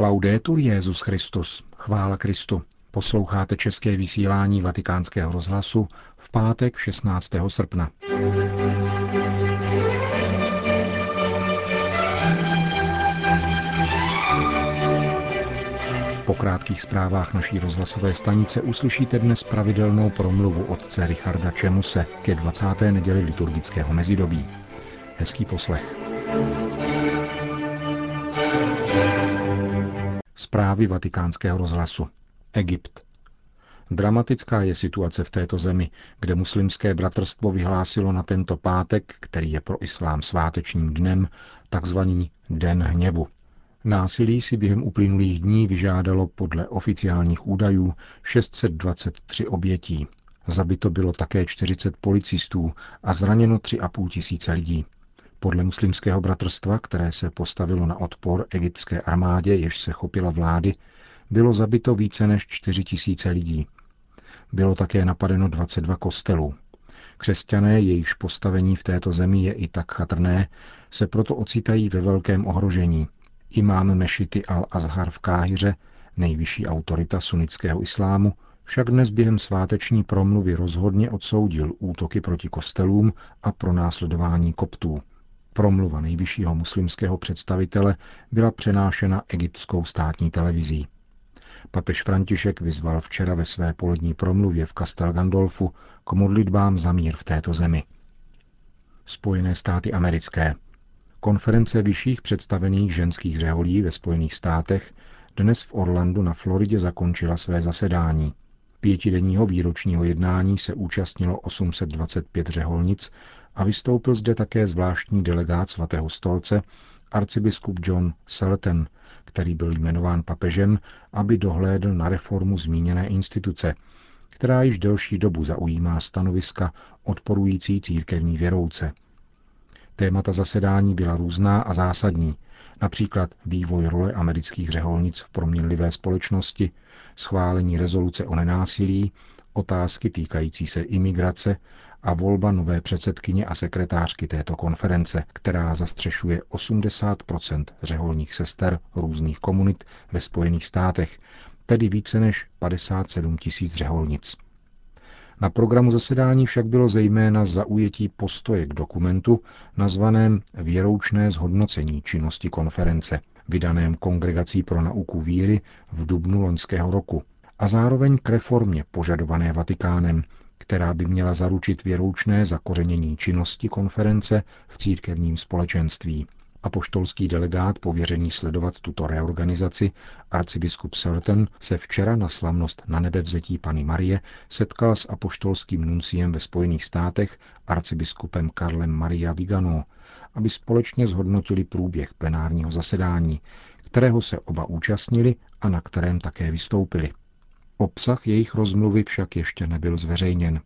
Laudetur Jezus Christus, chvála Kristu. Posloucháte české vysílání Vatikánského rozhlasu v pátek 16. srpna. Po krátkých zprávách naší rozhlasové stanice uslyšíte dnes pravidelnou promluvu otce Richarda Čemuse ke 20. neděli liturgického mezidobí. Hezký poslech. Zprávy vatikánského rozhlasu. Egypt. Dramatická je situace v této zemi, kde muslimské bratrstvo vyhlásilo na tento pátek, který je pro islám svátečním dnem, takzvaný Den hněvu. Násilí si během uplynulých dní vyžádalo podle oficiálních údajů 623 obětí. Zabito bylo také 40 policistů a zraněno 3,5 tisíce lidí. Podle muslimského bratrstva, které se postavilo na odpor egyptské armádě, jež se chopila vlády, bylo zabito více než 4 tisíce lidí. Bylo také napadeno 22 kostelů. Křesťané, jejichž postavení v této zemi je i tak chatrné, se proto ocitají ve velkém ohrožení. Imám Mešity al-Azhar v Káhyře, nejvyšší autorita sunnického islámu, však dnes během sváteční promluvy rozhodně odsoudil útoky proti kostelům a pro následování koptů. Promluva nejvyššího muslimského představitele byla přenášena egyptskou státní televizí. Papež František vyzval včera ve své polední promluvě v Castel Gandolfu k modlitbám za mír v této zemi. Spojené státy americké. Konference vyšších představených ženských řeholí ve Spojených státech dnes v Orlandu na Floridě zakončila své zasedání. Pětidenního výročního jednání se účastnilo 825 řeholnic a vystoupil zde také zvláštní delegát svatého stolce, arcibiskup John Selten, který byl jmenován papežem, aby dohlédl na reformu zmíněné instituce, která již delší dobu zaujímá stanoviska odporující církevní věrouce. Témata zasedání byla různá a zásadní, například vývoj role amerických řeholnic v proměnlivé společnosti, schválení rezoluce o nenásilí, otázky týkající se imigrace a volba nové předsedkyně a sekretářky této konference, která zastřešuje 80% řeholních sester různých komunit ve Spojených státech, tedy více než 57 tisíc řeholnic. Na programu zasedání však bylo zejména zaujetí postoje k dokumentu nazvaném Věroučné zhodnocení činnosti konference, vydaném Kongregací pro nauku víry v dubnu loňského roku, a zároveň k reformě požadované Vatikánem, která by měla zaručit věroučné zakořenění činnosti konference v církevním společenství. Apoštolský delegát pověřený sledovat tuto reorganizaci, arcibiskup Selten, se včera na slavnost na nebevzetí Pany Marie setkal s apoštolským nunciem ve Spojených státech, arcibiskupem Karlem Maria Vigano, aby společně zhodnotili průběh plenárního zasedání, kterého se oba účastnili a na kterém také vystoupili. Obsah jejich rozmluvy však ještě nebyl zveřejněn.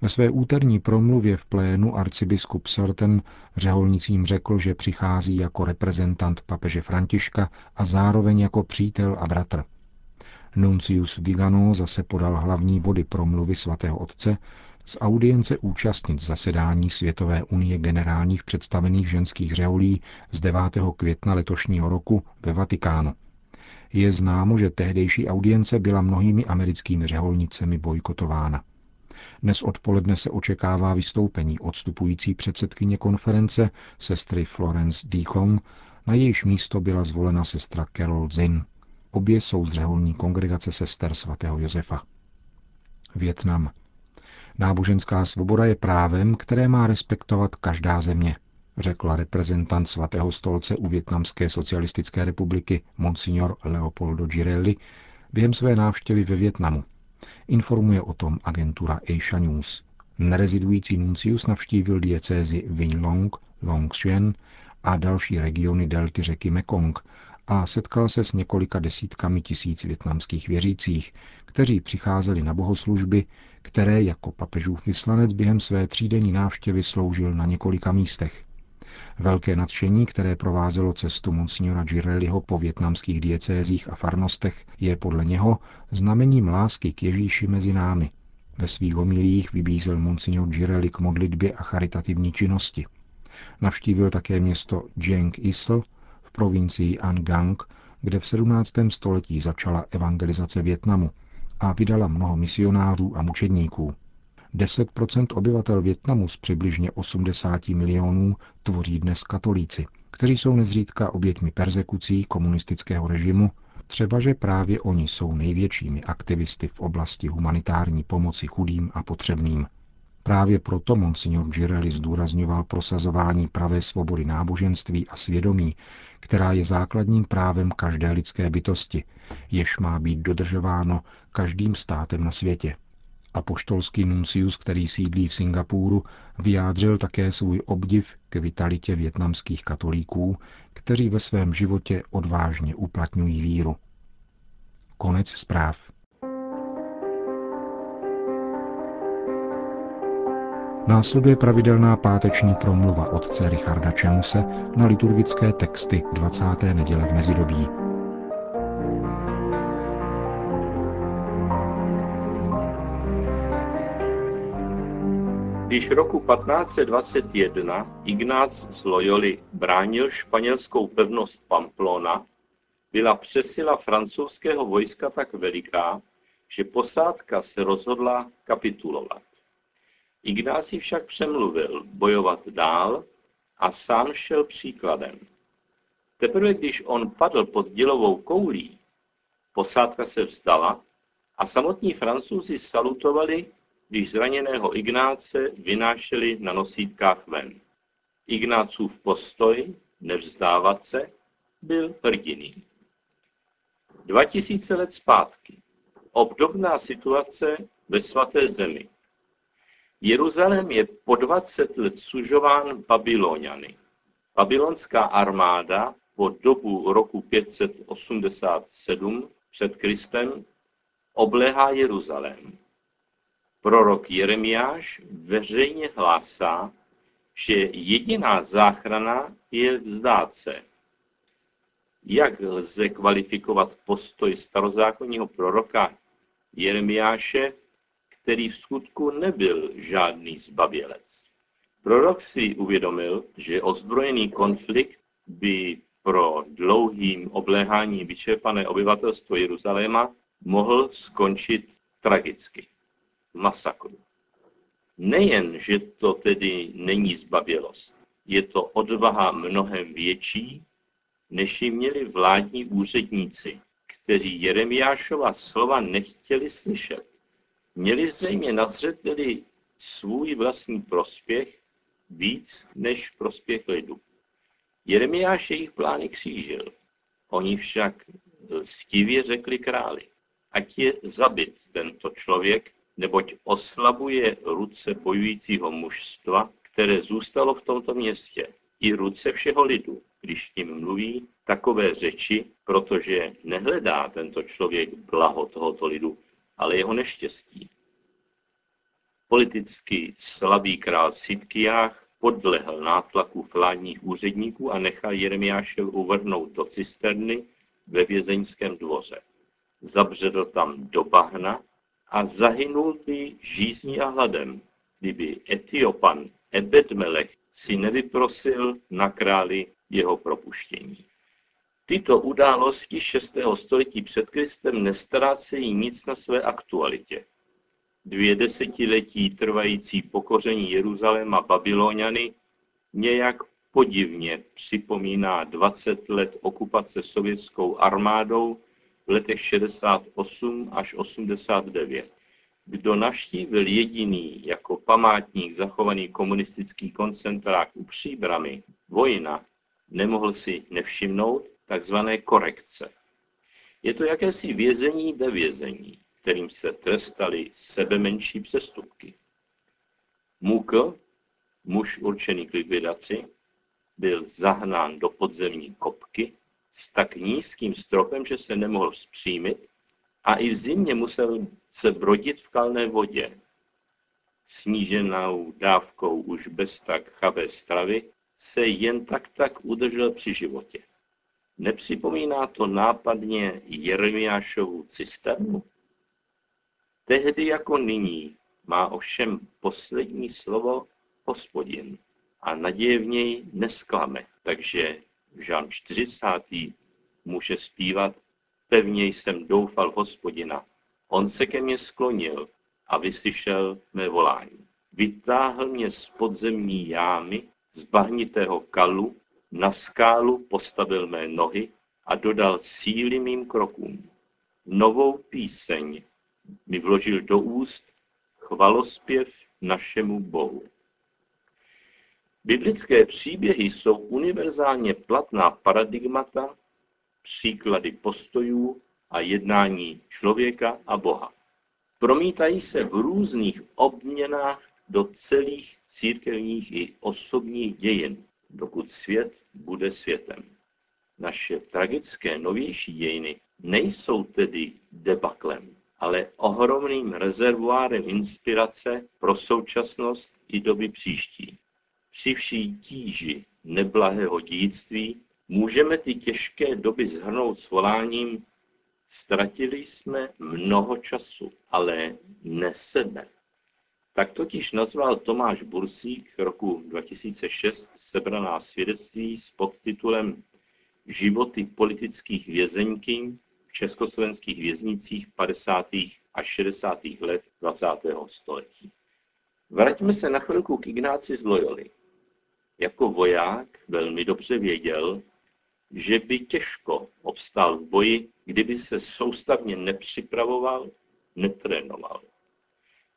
Ve své úterní promluvě v plénu arcibiskup Sorten řeholnicím řekl, že přichází jako reprezentant papeže Františka a zároveň jako přítel a bratr. Nuncius Vigano zase podal hlavní body promluvy svatého otce z audience účastnic zasedání Světové unie generálních představených ženských řeholí z 9. května letošního roku ve Vatikánu. Je známo, že tehdejší audience byla mnohými americkými řeholnicemi bojkotována. Dnes odpoledne se očekává vystoupení odstupující předsedkyně konference sestry Florence Deacon, na jejíž místo byla zvolena sestra Carol Zinn. Obě jsou z řeholní kongregace sester svatého Josefa. Větnam. Náboženská svoboda je právem, které má respektovat každá země, řekla reprezentant svatého stolce u Větnamské socialistické republiky Monsignor Leopoldo Girelli během své návštěvy ve Větnamu. Informuje o tom agentura Asia News. Nerezidující nuncius navštívil diecézi Vinh Long, Long Xuyen a další regiony delty řeky Mekong a setkal se s několika desítkami tisíc větnamských věřících, kteří přicházeli na bohoslužby, které jako papežův vyslanec během své třídenní návštěvy sloužil na několika místech. Velké nadšení, které provázelo cestu monsignora Girelliho po větnamských diecézích a farnostech, je podle něho znamením lásky k Ježíši mezi námi. Ve svých homilích vybízel monsignor Girelli k modlitbě a charitativní činnosti. Navštívil také město Jiang Isl v provincii Angang, kde v 17. století začala evangelizace Větnamu a vydala mnoho misionářů a mučedníků. 10% obyvatel Větnamu z přibližně 80 milionů tvoří dnes katolíci, kteří jsou nezřídka oběťmi persekucí komunistického režimu, třeba že právě oni jsou největšími aktivisty v oblasti humanitární pomoci chudým a potřebným. Právě proto monsignor Girelli zdůrazňoval prosazování pravé svobody náboženství a svědomí, která je základním právem každé lidské bytosti, jež má být dodržováno každým státem na světě. Apoštolský nuncius, který sídlí v Singapuru, vyjádřil také svůj obdiv k vitalitě větnamských katolíků, kteří ve svém životě odvážně uplatňují víru. Konec zpráv. Následuje pravidelná páteční promluva otce Richarda Čemuse na liturgické texty 20. neděle v mezidobí. Když roku 1521 Ignác z Loyoli bránil španělskou pevnost Pamplona, byla přesila francouzského vojska tak veliká, že posádka se rozhodla kapitulovat. Ignáci však přemluvil bojovat dál a sám šel příkladem. Teprve když on padl pod dělovou koulí, posádka se vzdala a samotní francouzi salutovali, když zraněného Ignáce vynášeli na nosítkách ven. Ignácův postoj, nevzdávat se, byl hrdiný. 2000 let zpátky. Obdobná situace ve svaté zemi. Jeruzalém je po 20 let sužován Babyloniany. Babylonská armáda po dobu roku 587 před Kristem obléhá Jeruzalém. Prorok Jeremiáš veřejně hlásá, že jediná záchrana je vzdát se. Jak lze kvalifikovat postoj starozákonního proroka Jeremiáše který v skutku nebyl žádný zbabělec. Prorok si uvědomil, že ozbrojený konflikt by pro dlouhým obléhání vyčerpané obyvatelstvo Jeruzaléma mohl skončit tragicky. Masakru. Nejen, že to tedy není zbabělost, je to odvaha mnohem větší, než ji měli vládní úředníci, kteří Jeremiášova slova nechtěli slyšet. Měli zřejmě na zřeteli svůj vlastní prospěch víc než prospěch lidu. Jeremiáš jejich plány křížil. Oni však lstivě řekli králi, ať je zabit tento člověk, neboť oslabuje ruce bojujícího mužstva, které zůstalo v tomto městě, i ruce všeho lidu, když tím mluví takové řeči, protože nehledá tento člověk blaho tohoto lidu, ale jeho neštěstí. Politicky slabý král Sidkiách podlehl nátlaku vládních úředníků a nechal Jeremiáše uvrhnout do cisterny ve vězeňském dvoře. Zabředl tam do bahna a zahynul by žízní a hladem, kdyby Etiopan Ebedmelech si nevyprosil na králi jeho propuštění. Tyto události 6. století před Kristem nestrácejí nic na své aktualitě. Dvě desetiletí trvající pokoření Jeruzaléma Babyloniany nějak podivně připomíná 20 let okupace sovětskou armádou v letech 68 až 89. Kdo navštívil jediný jako památník zachovaný komunistický koncentrák u Příbramy, vojna, nemohl si nevšimnout, takzvané korekce. Je to jakési vězení ve vězení, kterým se trestaly sebe menší přestupky. Mukl, muž určený k likvidaci, byl zahnán do podzemní kopky s tak nízkým stropem, že se nemohl vzpřímit a i v zimě musel se brodit v kalné vodě. Sníženou dávkou už bez tak chavé stravy se jen tak tak udržel při životě. Nepřipomíná to nápadně Jeremiášovu cisternu? Tehdy jako nyní má ovšem poslední slovo hospodin a naděje v něj nesklame. Takže Žán 40. může zpívat Pevně jsem doufal hospodina. On se ke mně sklonil a vyslyšel mé volání. Vytáhl mě z podzemní jámy, z bahnitého kalu, na skálu postavil mé nohy a dodal síly mým krokům. Novou píseň mi vložil do úst chvalospěv našemu Bohu. Biblické příběhy jsou univerzálně platná paradigmata, příklady postojů a jednání člověka a Boha. Promítají se v různých obměnách do celých církevních i osobních dějin, dokud svět bude světem. Naše tragické novější dějiny nejsou tedy debaklem, ale ohromným rezervoárem inspirace pro současnost i doby příští. Při vší tíži neblahého dědictví můžeme ty těžké doby zhrnout s voláním Ztratili jsme mnoho času, ale ne sebe. Tak totiž nazval Tomáš Bursík roku 2006 sebraná svědectví s podtitulem Životy politických vězeňkyň v československých věznicích 50. a 60. let 20. století. Vraťme se na chvilku k Ignáci z Loyoli. Jako voják velmi dobře věděl, že by těžko obstál v boji, kdyby se soustavně nepřipravoval, netrénoval.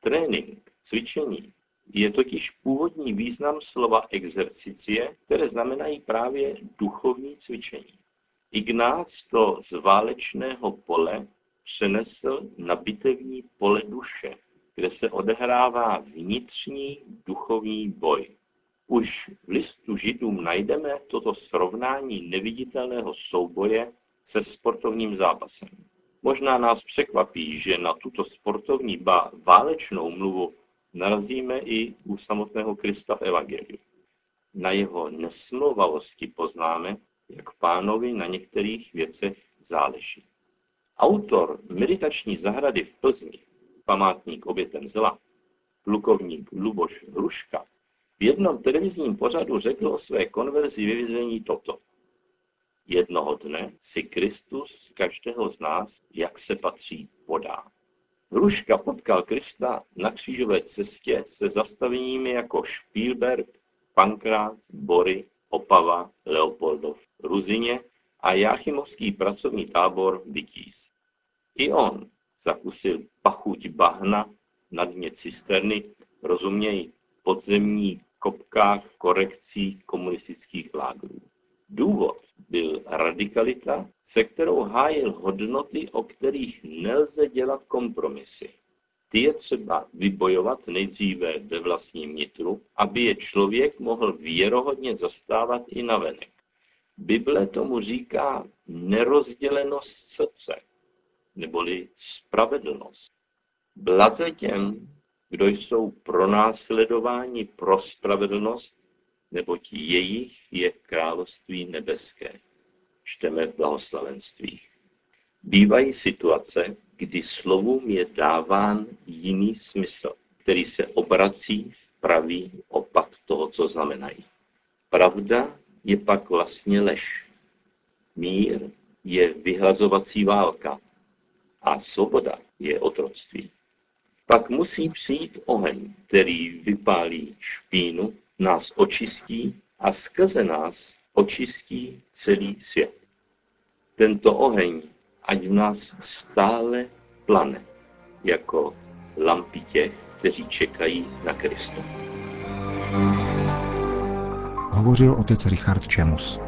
Trénink, cvičení, je totiž původní význam slova exercicie, které znamenají právě duchovní cvičení. Ignác to z válečného pole přenesl na bitevní pole duše, kde se odehrává vnitřní duchovní boj. Už v listu židům najdeme toto srovnání neviditelného souboje se sportovním zápasem. Možná nás překvapí, že na tuto sportovní ba válečnou mluvu narazíme i u samotného Krista v Evangeliu. Na jeho nesmlouvavosti poznáme, jak pánovi na některých věcech záleží. Autor meditační zahrady v Plzni, památník obětem zla, plukovník Luboš Hruška, v jednom televizním pořadu řekl o své konverzi vyvězení toto. Jednoho dne si Kristus každého z nás, jak se patří, podá. Hruška potkal Krista na křížové cestě se zastaveními jako Spielberg, Pankrác, Bory, Opava, Leopoldov, Ruzině a Jáchymovský pracovní tábor Bytís. I on zakusil pachuť bahna na dně cisterny, rozumějí podzemní kopkách korekcí komunistických lágrů. Důvod byl radikalita, se kterou hájil hodnoty, o kterých nelze dělat kompromisy. Ty je třeba vybojovat nejdříve ve vlastním nitru, aby je člověk mohl věrohodně zastávat i navenek. Bible tomu říká nerozdělenost srdce, neboli spravedlnost. Blaze těm, kdo jsou pronásledováni pro spravedlnost, neboť jejich je království nebeské. Čteme v blahoslavenstvích. Bývají situace, kdy slovům je dáván jiný smysl, který se obrací v pravý opak toho, co znamenají. Pravda je pak vlastně lež. Mír je vyhlazovací válka a svoboda je otroctví. Pak musí přijít oheň, který vypálí špínu, nás očistí a skrze nás očistí celý svět. Tento oheň ať v nás stále plane, jako lampy těch, kteří čekají na Krista. Hovořil otec Richard Čemus.